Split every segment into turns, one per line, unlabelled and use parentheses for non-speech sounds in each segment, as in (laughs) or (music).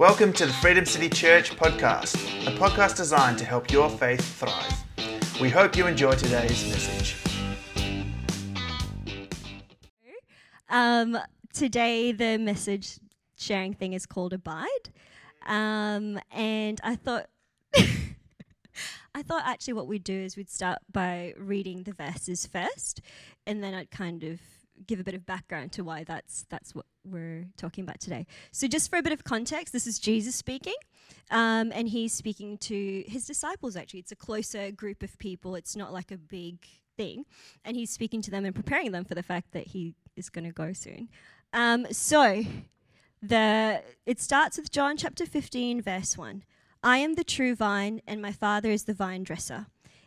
Welcome to the Freedom City Church podcast, a podcast designed to help your faith thrive. We hope you enjoy today's message.
Um, today, the message sharing thing is called Abide. Um, and I thought. (laughs) I thought actually what we'd do is we'd start by reading the verses first, and then I'd kind of give a bit of background to why that's that's what we're talking about today. So, just for a bit of context, this is Jesus speaking, um, and he's speaking to his disciples. Actually, it's a closer group of people. It's not like a big thing, and he's speaking to them and preparing them for the fact that he is going to go soon. Um, so, the it starts with John chapter fifteen, verse one. I am the true vine, and my Father is the vine dresser.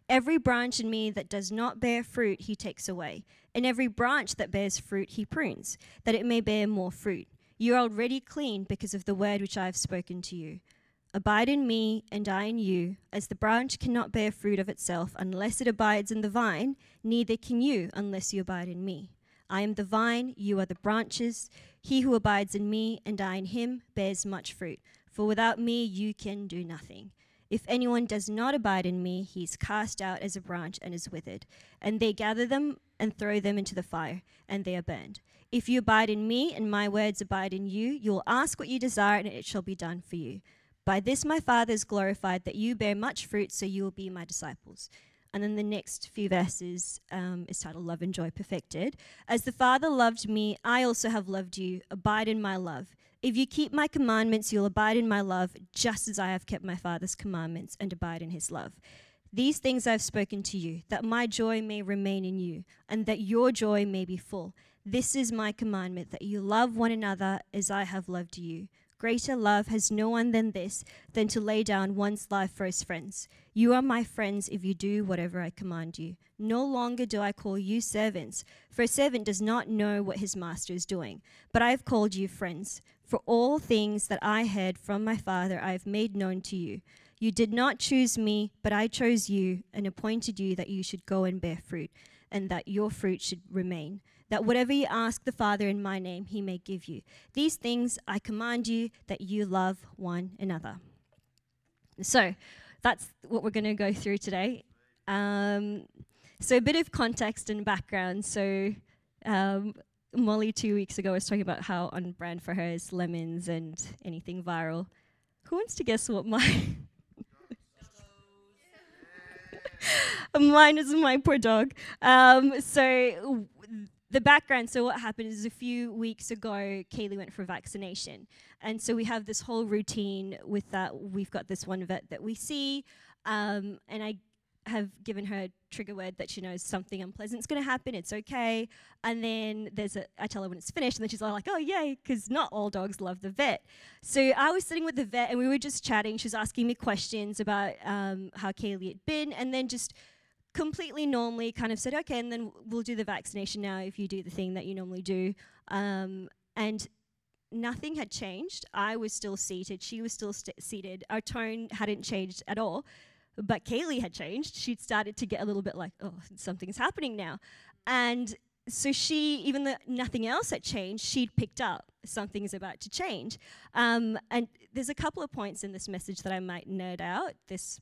Every branch in me that does not bear fruit, he takes away. And every branch that bears fruit, he prunes, that it may bear more fruit. You are already clean because of the word which I have spoken to you. Abide in me, and I in you. As the branch cannot bear fruit of itself unless it abides in the vine, neither can you unless you abide in me. I am the vine, you are the branches. He who abides in me, and I in him, bears much fruit. For without me, you can do nothing. If anyone does not abide in me, he is cast out as a branch and is withered. And they gather them and throw them into the fire, and they are burned. If you abide in me, and my words abide in you, you will ask what you desire, and it shall be done for you. By this my Father is glorified, that you bear much fruit, so you will be my disciples. And then the next few verses um, is titled Love and Joy Perfected. As the Father loved me, I also have loved you. Abide in my love. If you keep my commandments, you'll abide in my love, just as I have kept my Father's commandments and abide in his love. These things I've spoken to you, that my joy may remain in you, and that your joy may be full. This is my commandment, that you love one another as I have loved you. Greater love has no one than this, than to lay down one's life for his friends. You are my friends if you do whatever I command you. No longer do I call you servants, for a servant does not know what his master is doing, but I have called you friends. For all things that I heard from my Father I have made known to you. You did not choose me, but I chose you and appointed you that you should go and bear fruit, and that your fruit should remain. That whatever you ask the Father in my name, he may give you. These things I command you that you love one another. So that's what we're going to go through today. Um, so, a bit of context and background. So, um, Molly two weeks ago was talking about how on brand for her is lemons and anything viral. Who wants to guess what mine? (laughs) mine is my poor dog. Um, so the background. So what happened is a few weeks ago, Kaylee went for vaccination, and so we have this whole routine with that. We've got this one vet that we see, um, and I have given her trigger word that she knows something unpleasant is going to happen. It's okay. And then there's a, I tell her when it's finished, and then she's all like, oh, yay, because not all dogs love the vet. So I was sitting with the vet, and we were just chatting. She was asking me questions about um, how Kaylee had been, and then just completely normally kind of said, okay, and then we'll do the vaccination now if you do the thing that you normally do. Um, and nothing had changed. I was still seated. She was still st- seated. Our tone hadn't changed at all. But Kaylee had changed. She'd started to get a little bit like, oh, something's happening now. And so she, even though nothing else had changed, she'd picked up something is about to change. Um, and there's a couple of points in this message that I might nerd out. This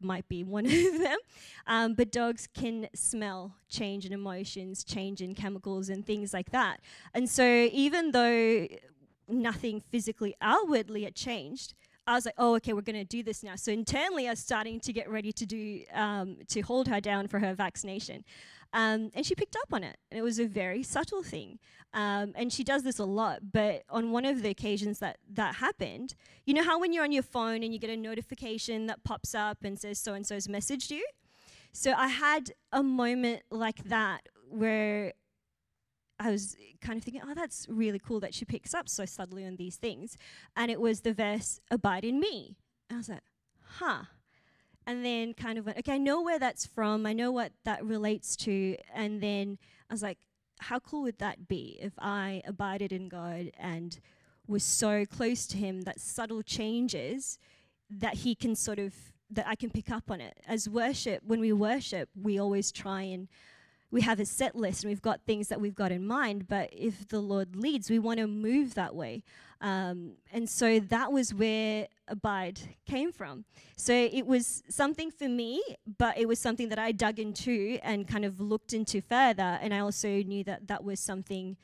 might be one of (laughs) them. Um, but dogs can smell change in emotions, change in chemicals, and things like that. And so even though nothing physically outwardly had changed, I was like, oh, okay, we're going to do this now. So internally, I was starting to get ready to do um, to hold her down for her vaccination, um, and she picked up on it. And it was a very subtle thing. Um, and she does this a lot. But on one of the occasions that that happened, you know how when you're on your phone and you get a notification that pops up and says so and so's messaged you. So I had a moment like that where I was kind of thinking, oh, that's really cool that she picks up so subtly on these things. And it was the verse, abide in me. And I was like, huh. And then kind of went, okay, I know where that's from. I know what that relates to. And then I was like, how cool would that be if I abided in God and was so close to Him that subtle changes that He can sort of, that I can pick up on it. As worship, when we worship, we always try and we have a set list and we've got things that we've got in mind, but if the Lord leads, we want to move that way. Um, and so that was where Abide came from. So it was something for me, but it was something that I dug into and kind of looked into further. And I also knew that that was something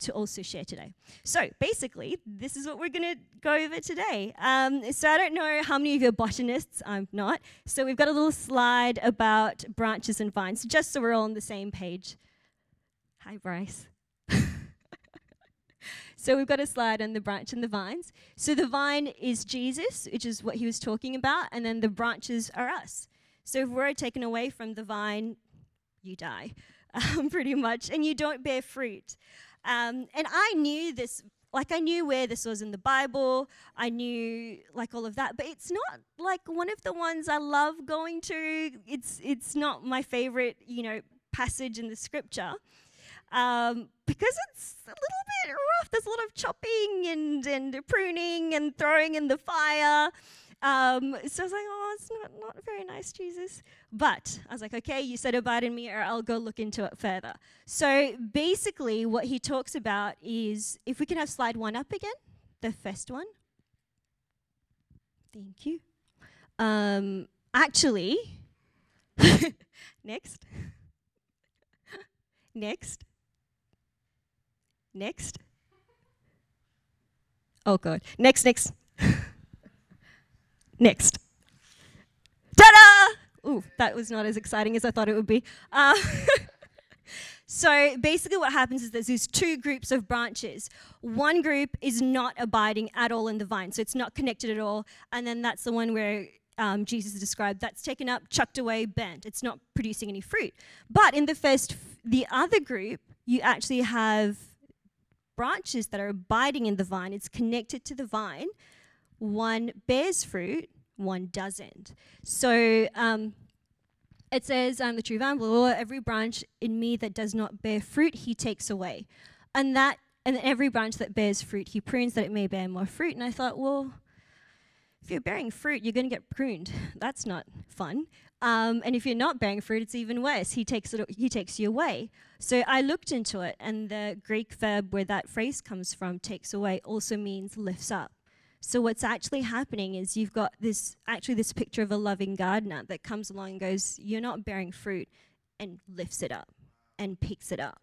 to also share today. So basically, this is what we're going to go over today. Um, so I don't know how many of you are botanists. I'm not. So we've got a little slide about branches and vines, just so we're all on the same page. Hi, Bryce. (laughs) so we've got a slide on the branch and the vines. So the vine is Jesus, which is what he was talking about, and then the branches are us. So if we're taken away from the vine, you die, um, (laughs) pretty much, and you don't bear fruit. Um, and I knew this, like I knew where this was in the Bible. I knew like all of that, but it's not like one of the ones I love going to. It's it's not my favorite, you know, passage in the scripture. Um, because it's a little bit rough. There's a lot of chopping and, and pruning and throwing in the fire. Um, so I was like, oh, it's not, not very nice, Jesus. But I was like, okay, you said abide in me, or I'll go look into it further. So basically, what he talks about is if we can have slide one up again, the first one. Thank you. Um, actually, (laughs) next. (laughs) next. Next. Oh, God. Next, next. Next. Ta-da! Ooh, that was not as exciting as I thought it would be. Uh, (laughs) so basically what happens is there's these two groups of branches. One group is not abiding at all in the vine, so it's not connected at all. And then that's the one where um, Jesus described that's taken up, chucked away, bent. It's not producing any fruit. But in the first, the other group, you actually have branches that are abiding in the vine. It's connected to the vine, one bears fruit, one doesn't. So um, it says, I'm the true vine, blah, blah, blah, every branch in me that does not bear fruit, he takes away. And that, and every branch that bears fruit, he prunes that it may bear more fruit. And I thought, well, if you're bearing fruit, you're going to get pruned. That's not fun. Um, and if you're not bearing fruit, it's even worse. He takes it. He takes you away. So I looked into it, and the Greek verb where that phrase comes from, "takes away," also means lifts up. So what's actually happening is you've got this actually this picture of a loving gardener that comes along and goes, "You're not bearing fruit," and lifts it up and picks it up.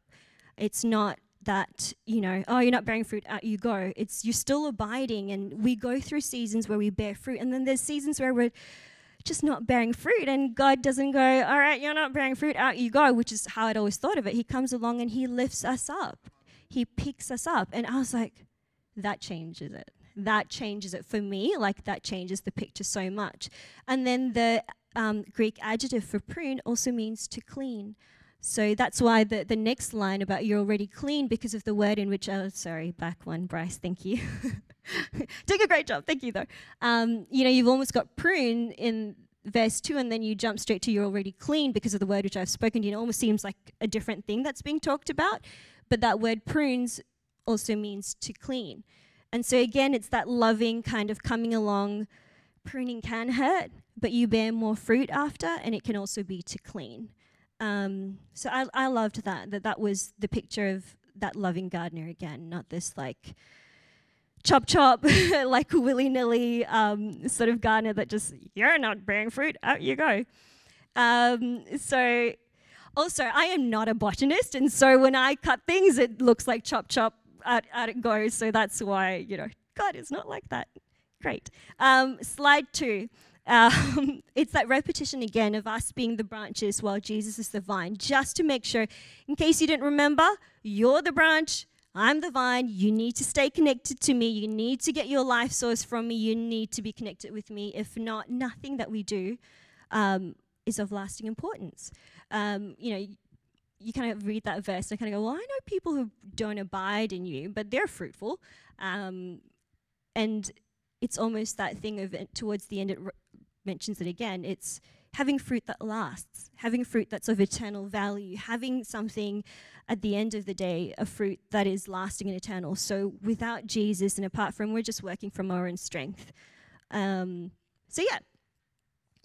It's not that you know, oh, you're not bearing fruit, out you go. It's you're still abiding, and we go through seasons where we bear fruit, and then there's seasons where we're just not bearing fruit, and God doesn't go, all right, you're not bearing fruit, out you go, which is how I'd always thought of it. He comes along and He lifts us up, He picks us up, and I was like, that changes it that changes it for me, like that changes the picture so much. And then the um, Greek adjective for prune also means to clean. So that's why the, the next line about you're already clean because of the word in which, oh, sorry, back one, Bryce, thank you. (laughs) Doing a great job, thank you though. Um, you know, you've almost got prune in verse 2 and then you jump straight to you're already clean because of the word which I've spoken to you. It almost seems like a different thing that's being talked about. But that word prunes also means to clean. And so, again, it's that loving kind of coming along. Pruning can hurt, but you bear more fruit after, and it can also be to clean. Um, so I, I loved that, that that was the picture of that loving gardener again, not this like chop chop, (laughs) like willy nilly um, sort of gardener that just, you're not bearing fruit, out you go. Um, so also, I am not a botanist, and so when I cut things, it looks like chop chop out, out it goes. So that's why, you know, God is not like that. Great. Um, slide two. Um, (laughs) it's that repetition again of us being the branches while Jesus is the vine, just to make sure, in case you didn't remember, you're the branch, I'm the vine. You need to stay connected to me. You need to get your life source from me. You need to be connected with me. If not, nothing that we do um, is of lasting importance. Um, you know, you kind of read that verse and kind of go, well, I know people who don't abide in you, but they're fruitful. Um, and it's almost that thing of it, towards the end, it mentions it again. It's having fruit that lasts, having fruit that's of eternal value, having something at the end of the day, a fruit that is lasting and eternal. So without Jesus and apart from, we're just working from our own strength. Um, so yeah,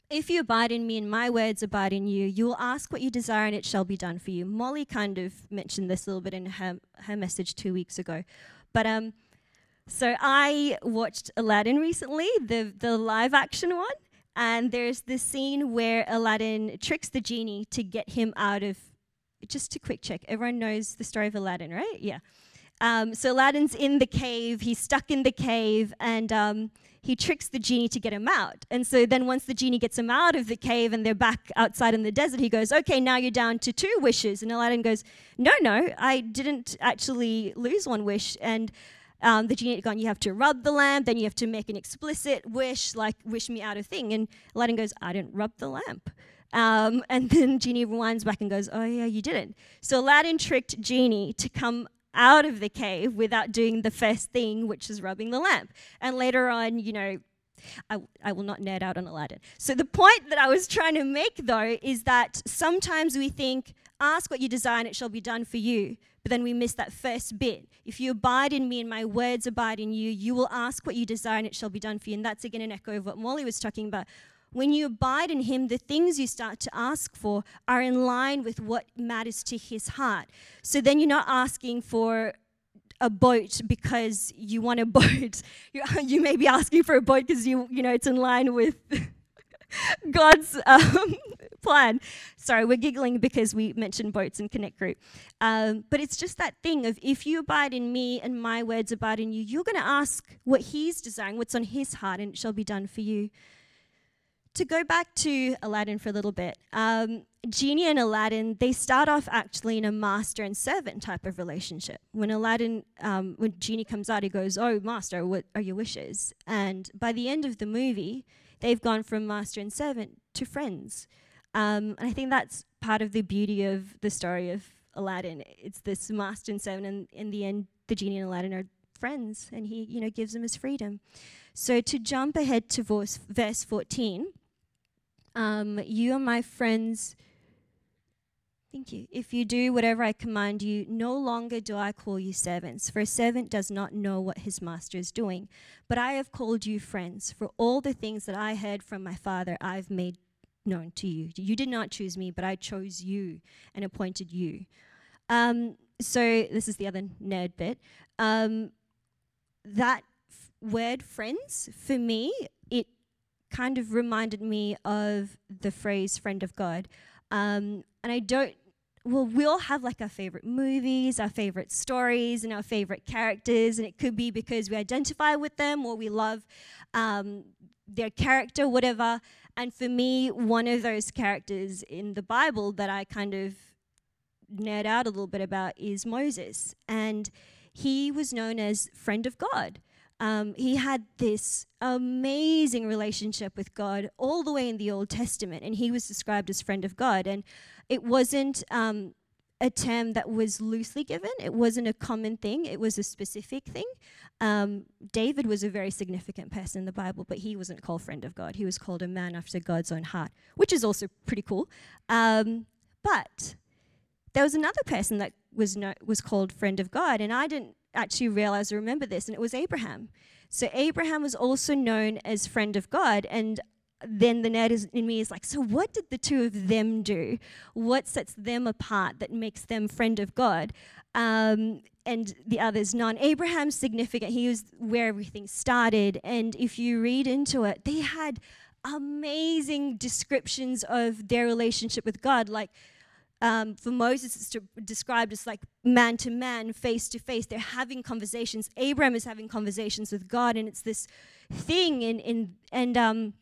If you abide in me and my words abide in you, you will ask what you desire and it shall be done for you. Molly kind of mentioned this a little bit in her, her message two weeks ago. But um, so I watched Aladdin recently, the, the live action one. And there's this scene where Aladdin tricks the genie to get him out of. Just a quick check. Everyone knows the story of Aladdin, right? Yeah. Um, so Aladdin's in the cave. He's stuck in the cave, and um, he tricks the genie to get him out. And so then once the genie gets him out of the cave and they're back outside in the desert, he goes, "Okay, now you're down to two wishes." And Aladdin goes, "No, no, I didn't actually lose one wish." And um, the genie had gone, you have to rub the lamp, then you have to make an explicit wish, like wish me out a thing. And Aladdin goes, I didn't rub the lamp. Um, (laughs) and then Genie rewinds back and goes, Oh, yeah, you didn't. So Aladdin tricked Genie to come out of the cave without doing the first thing, which is rubbing the lamp. And later on, you know, I, I, will not nerd out on Aladdin. So, the point that I was trying to make, though, is that sometimes we think, ask what you desire and it shall be done for you. But then we miss that first bit. If you abide in me and my words abide in you, you will ask what you desire and it shall be done for you. And that's again an echo of what Molly was talking about. When you abide in him, the things you start to ask for are in line with what matters to his heart. So then you're not asking for a boat because you want a (laughs) boat. You, you may be asking for a boat because you you know it's in line with (laughs) God's um, plan. Sorry, we're giggling because we mentioned boats in Connect Group. Um, but it's just that thing of if you abide in me and my words abide in you, you're going to ask what He's desiring, what's on His heart, and it shall be done for you. To go back to Aladdin for a little bit, um, Genie and Aladdin, they start off actually in a master and servant type of relationship. When Aladdin, um, when Genie comes out, he goes, Oh, master, what are your wishes? And by the end of the movie, they've gone from master and servant to friends. Um, and I think that's part of the beauty of the story of Aladdin. It's this master and servant, and in the end, the genie and Aladdin are friends, and he, you know, gives them his freedom. So to jump ahead to verse, verse 14, um, you are my friends Thank you. If you do whatever I command you, no longer do I call you servants, for a servant does not know what his master is doing. But I have called you friends, for all the things that I heard from my Father I've made known to you. You did not choose me, but I chose you and appointed you. Um, so this is the other nerd bit. Um, that word friends, for me, it kind of reminded me of the phrase friend of God. Um, and I don't well, we all have like our favorite movies, our favorite stories, and our favorite characters, and it could be because we identify with them or we love um, their character, whatever. And for me, one of those characters in the Bible that I kind of nerd out a little bit about is Moses, and he was known as friend of God. Um, he had this amazing relationship with God all the way in the Old Testament, and he was described as friend of God. And it wasn't um, a term that was loosely given, it wasn't a common thing, it was a specific thing. Um, David was a very significant person in the Bible, but he wasn't called friend of God. He was called a man after God's own heart, which is also pretty cool. Um, but there was another person that was no, was called friend of God, and I didn't actually realize or remember this, and it was Abraham. So Abraham was also known as friend of God, and then the nerd is, in me is like, so what did the two of them do? What sets them apart that makes them friend of God? Um, and the others non. Abraham's significant. He was where everything started. And if you read into it, they had amazing descriptions of their relationship with God. Like um, for Moses, it's described as like man to man, face to face. They're having conversations. Abraham is having conversations with God, and it's this thing. In, in, and um,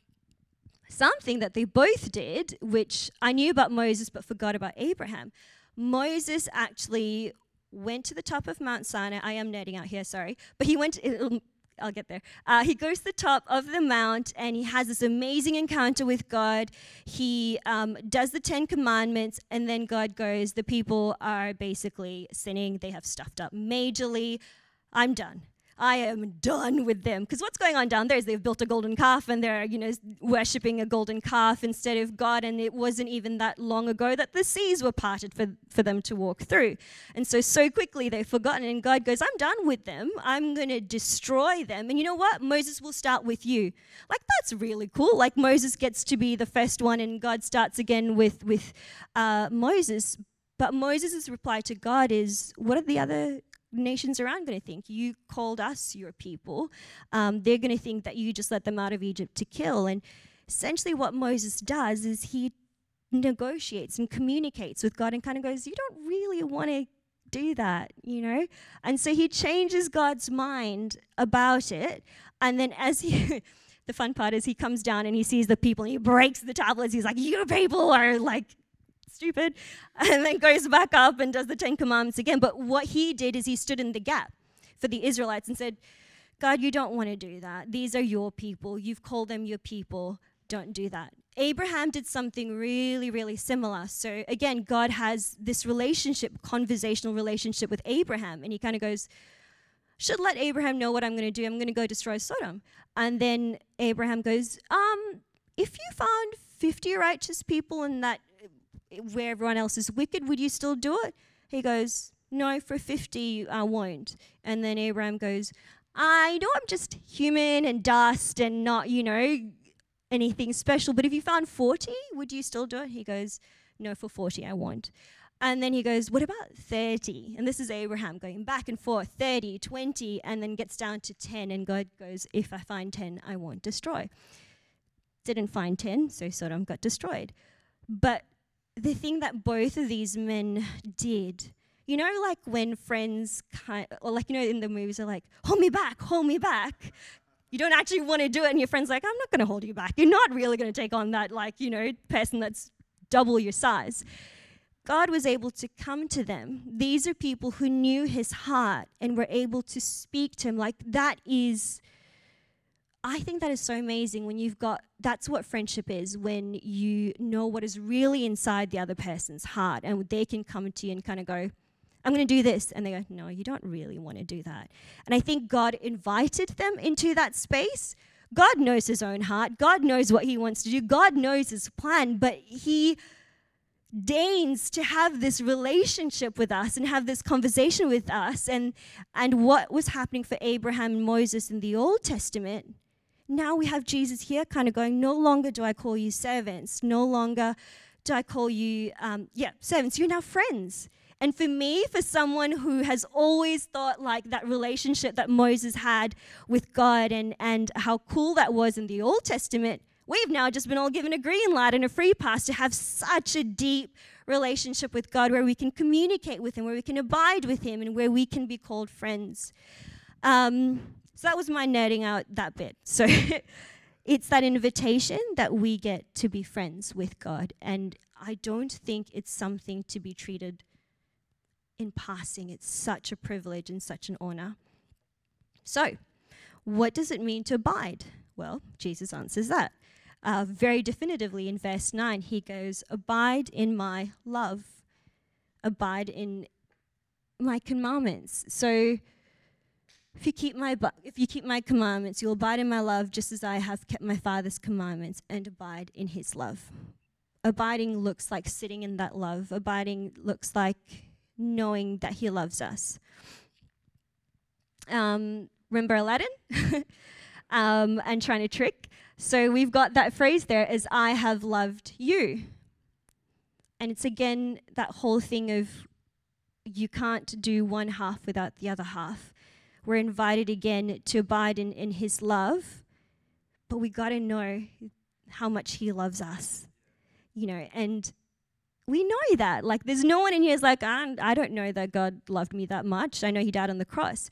something that they both did, which I knew about Moses but forgot about Abraham. Moses actually went to the top of Mount Sinai. I am nerding out here, sorry. But he went, I'll get there. Uh, he goes to the top of the mount and he has this amazing encounter with God. He um, does the Ten Commandments, and then God goes, The people are basically sinning. They have stuffed up majorly. I'm done. I am done with them. Because what's going on down there is they've built a golden calf and they're, you know, worshipping a golden calf instead of God. And it wasn't even that long ago that the seas were parted for, for them to walk through. And so, so quickly they've forgotten. And God goes, I'm done with them. I'm going to destroy them. And you know what? Moses will start with you. Like, that's really cool. Like, Moses gets to be the first one and God starts again with, with uh, Moses. But Moses' reply to God is, What are the other nations around going to think? You called us your people. Um, they're going to think that you just let them out of Egypt to kill. And essentially, what Moses does is he negotiates and communicates with God and kind of goes, You don't really want to do that, you know? And so he changes God's mind about it. And then as he. (laughs) the fun part is he comes down and he sees the people and he breaks the tablets. He's like, You people are like stupid, (laughs) and then goes back up and does the Ten Commandments again. But what he did is he stood in the gap for the Israelites and said, God, you don't want to do that. These are your people. You've called them your people. Don't do that. Abraham did something really, really similar. So again, God has this relationship, conversational relationship with Abraham, and he kind of goes, should let Abraham know what I'm going to do. I'm going to go destroy Sodom. And then Abraham goes, um, if you found 50 righteous people in that where everyone else is wicked, would you still do it? He goes, No, for 50, I won't. And then Abraham goes, I know I'm just human and dust and not, you know, anything special, but if you found 40, would you still do it? He goes, No, for 40, I won't. And then he goes, What about 30? And this is Abraham going back and forth 30, 20, and then gets down to 10. And God goes, If I find 10, I won't destroy. Didn't find 10, so Sodom got destroyed. But the thing that both of these men did, you know, like when friends kind or like, you know, in the movies are like, hold me back, hold me back. You don't actually want to do it, and your friend's like, I'm not going to hold you back. You're not really going to take on that, like, you know, person that's double your size. God was able to come to them. These are people who knew his heart and were able to speak to him. Like, that is I think that is so amazing when you've got that's what friendship is when you know what is really inside the other person's heart and they can come to you and kind of go, I'm going to do this. And they go, No, you don't really want to do that. And I think God invited them into that space. God knows his own heart. God knows what he wants to do. God knows his plan, but he deigns to have this relationship with us and have this conversation with us and and what was happening for Abraham and Moses in the Old Testament now we have Jesus here kind of going, no longer do I call you servants, no longer do I call you, um, yeah, servants, you're now friends. And for me, for someone who has always thought like that relationship that Moses had with God and, and how cool that was in the Old Testament, we've now just been all given a green light and a free pass to have such a deep relationship with God where we can communicate with Him, where we can abide with Him, and where we can be called friends. Um, so that was my nerding out that bit. So (laughs) it's that invitation that we get to be friends with God. And I don't think it's something to be treated in passing. It's such a privilege and such an honor. So, what does it mean to abide? Well, Jesus answers that. Uh, very definitively in verse 9, he goes, Abide in my love, abide in my commandments. So, if you keep my if you keep my commandments, you'll abide in my love, just as I have kept my Father's commandments and abide in His love. Abiding looks like sitting in that love. Abiding looks like knowing that He loves us. Um, remember Aladdin? (laughs) um, and trying to trick. So we've got that phrase there as I have loved you. And it's again that whole thing of you can't do one half without the other half we're invited again to abide in, in his love, but we got to know how much he loves us, you know, and we know that. Like, there's no one in here is like, I, I don't know that God loved me that much. I know he died on the cross.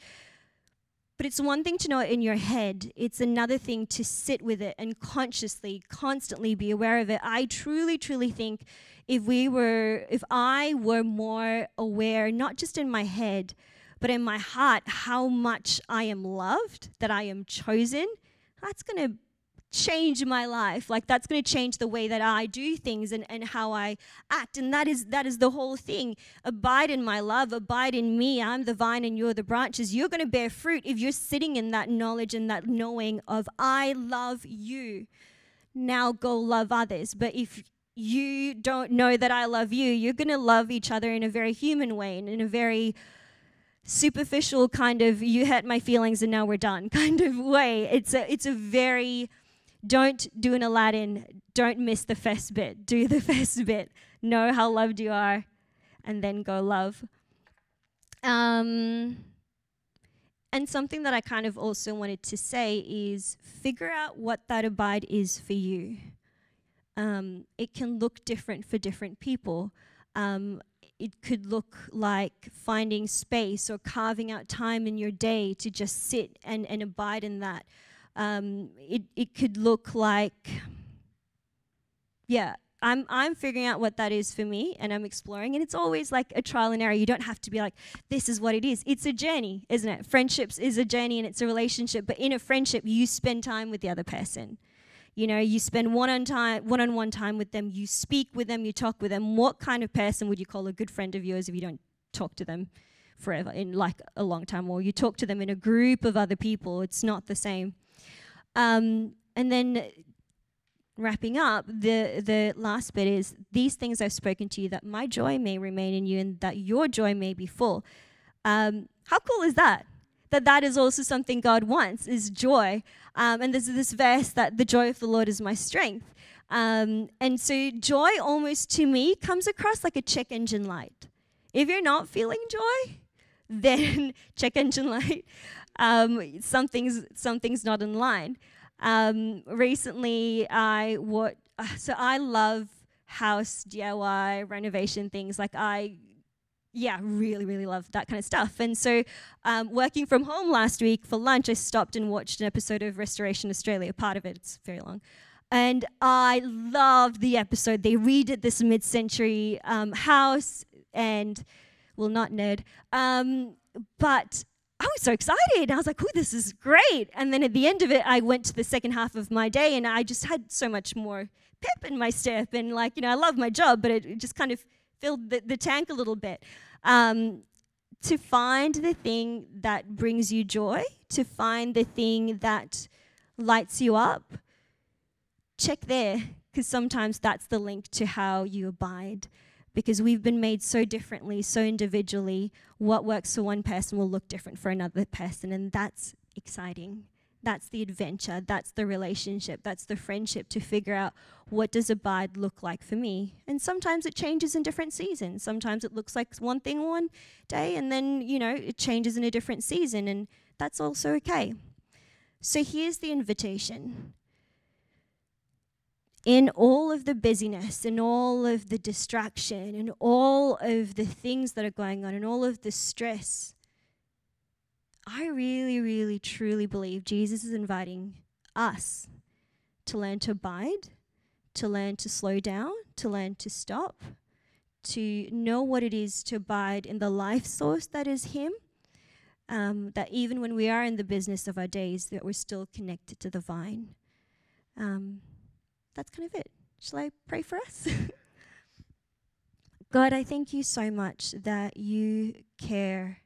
But it's one thing to know it in your head, it's another thing to sit with it and consciously, constantly be aware of it. I truly, truly think if we were, if I were more aware, not just in my head, but in my heart, how much I am loved, that I am chosen, that's going to change my life. Like that's going to change the way that i do things and, and how i act. And that is that is the whole thing. Abide in my love abide in me. I'm the vine and you're the branches. You're going to bear fruit if you're sitting in that knowledge and that knowing of i love you. Now go love others. But if you don't know that i love you you're going to love each other in a very human way and in a very superficial kind of you hurt my feelings and now we're done (laughs) kind of way it's a it's a very don't do an Aladdin. Don't miss the first bit. Do the (laughs) first bit. Know how loved you are, and then go love. Um, and something that I kind of also wanted to say is figure out what that abide is for you. Um, it can look different for different people. Um, it could look like finding space or carving out time in your day to just sit and, and abide in that. Um, it, it could look like, yeah, I'm, I'm figuring out what that is for me and I'm exploring. And it's always like a trial and error. You don't have to be like, this is what it is. It's a journey, isn't it? Friendships is a journey and it's a relationship. But in a friendship, you spend time with the other person. You know, you spend one on time, one-on-one time with them. You speak with them. You talk with them. What kind of person would you call a good friend of yours if you don't talk to them forever in like a long time, or you talk to them in a group of other people? It's not the same. Um, and then wrapping up, the, the last bit is these things I've spoken to you that my joy may remain in you and that your joy may be full. Um, how cool is that? That that is also something God wants is joy. Um, and there's this verse that the joy of the Lord is my strength. Um, and so joy almost to me comes across like a check engine light. If you're not feeling joy, (laughs) then check engine light um, something's something's not in line. Um, recently, I what so I love house DIY renovation things. Like I, yeah, really really love that kind of stuff. And so, um, working from home last week for lunch, I stopped and watched an episode of Restoration Australia. Part of it, it's very long. And I loved the episode. They redid this mid-century um, house, and well, not nerd, um, but I was so excited. I was like, oh, this is great. And then at the end of it, I went to the second half of my day and I just had so much more pep in my step. And like, you know, I love my job, but it just kind of filled the, the tank a little bit. Um, to find the thing that brings you joy, to find the thing that lights you up, check there, because sometimes that's the link to how you abide because we've been made so differently, so individually. What works for one person will look different for another person, and that's exciting. That's the adventure, that's the relationship, that's the friendship to figure out what does abide look like for me. And sometimes it changes in different seasons. Sometimes it looks like one thing one day and then, you know, it changes in a different season and that's also okay. So here's the invitation in all of the busyness and all of the distraction and all of the things that are going on and all of the stress, I really, really, truly believe Jesus is inviting us to learn to abide, to learn to slow down, to learn to stop, to know what it is to abide in the life source that is Him. Um, that even when we are in the business of our days, that we're still connected to the vine. Um, that's kind of it. Shall I pray for us? (laughs) God, I thank you so much that you care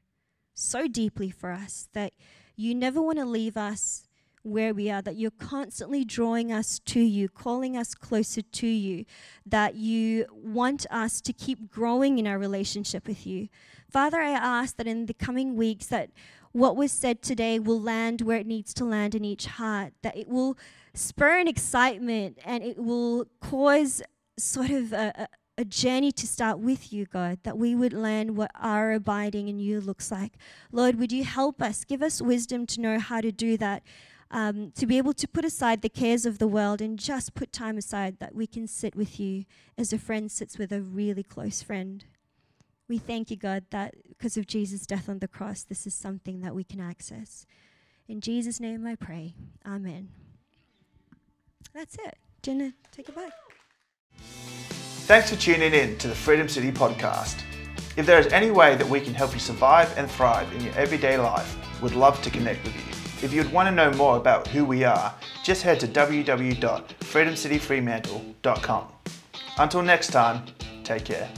so deeply for us, that you never want to leave us where we are, that you're constantly drawing us to you, calling us closer to you, that you want us to keep growing in our relationship with you. Father, I ask that in the coming weeks that what was said today will land where it needs to land in each heart, that it will spur an excitement and it will cause sort of a, a, journey to start with you, God, that we would learn what our abiding in you looks like. Lord, would you help us? Give us wisdom to know how to do that, um, to be able to put aside the cares of the world and just put time aside that we can sit with you as a friend sits with a really close friend. We thank you, God, that because of Jesus' death on the cross, this is something that we can access. In Jesus' name I pray. Amen. That's it. Jenna, take it back.
Thanks for tuning in to the Freedom City podcast. If there is any way that we can help you survive and thrive in your everyday life, we'd love to connect with you. If you'd want to know more about who we are, just head to www.freedomcityfremantle.com. Until next time, take care.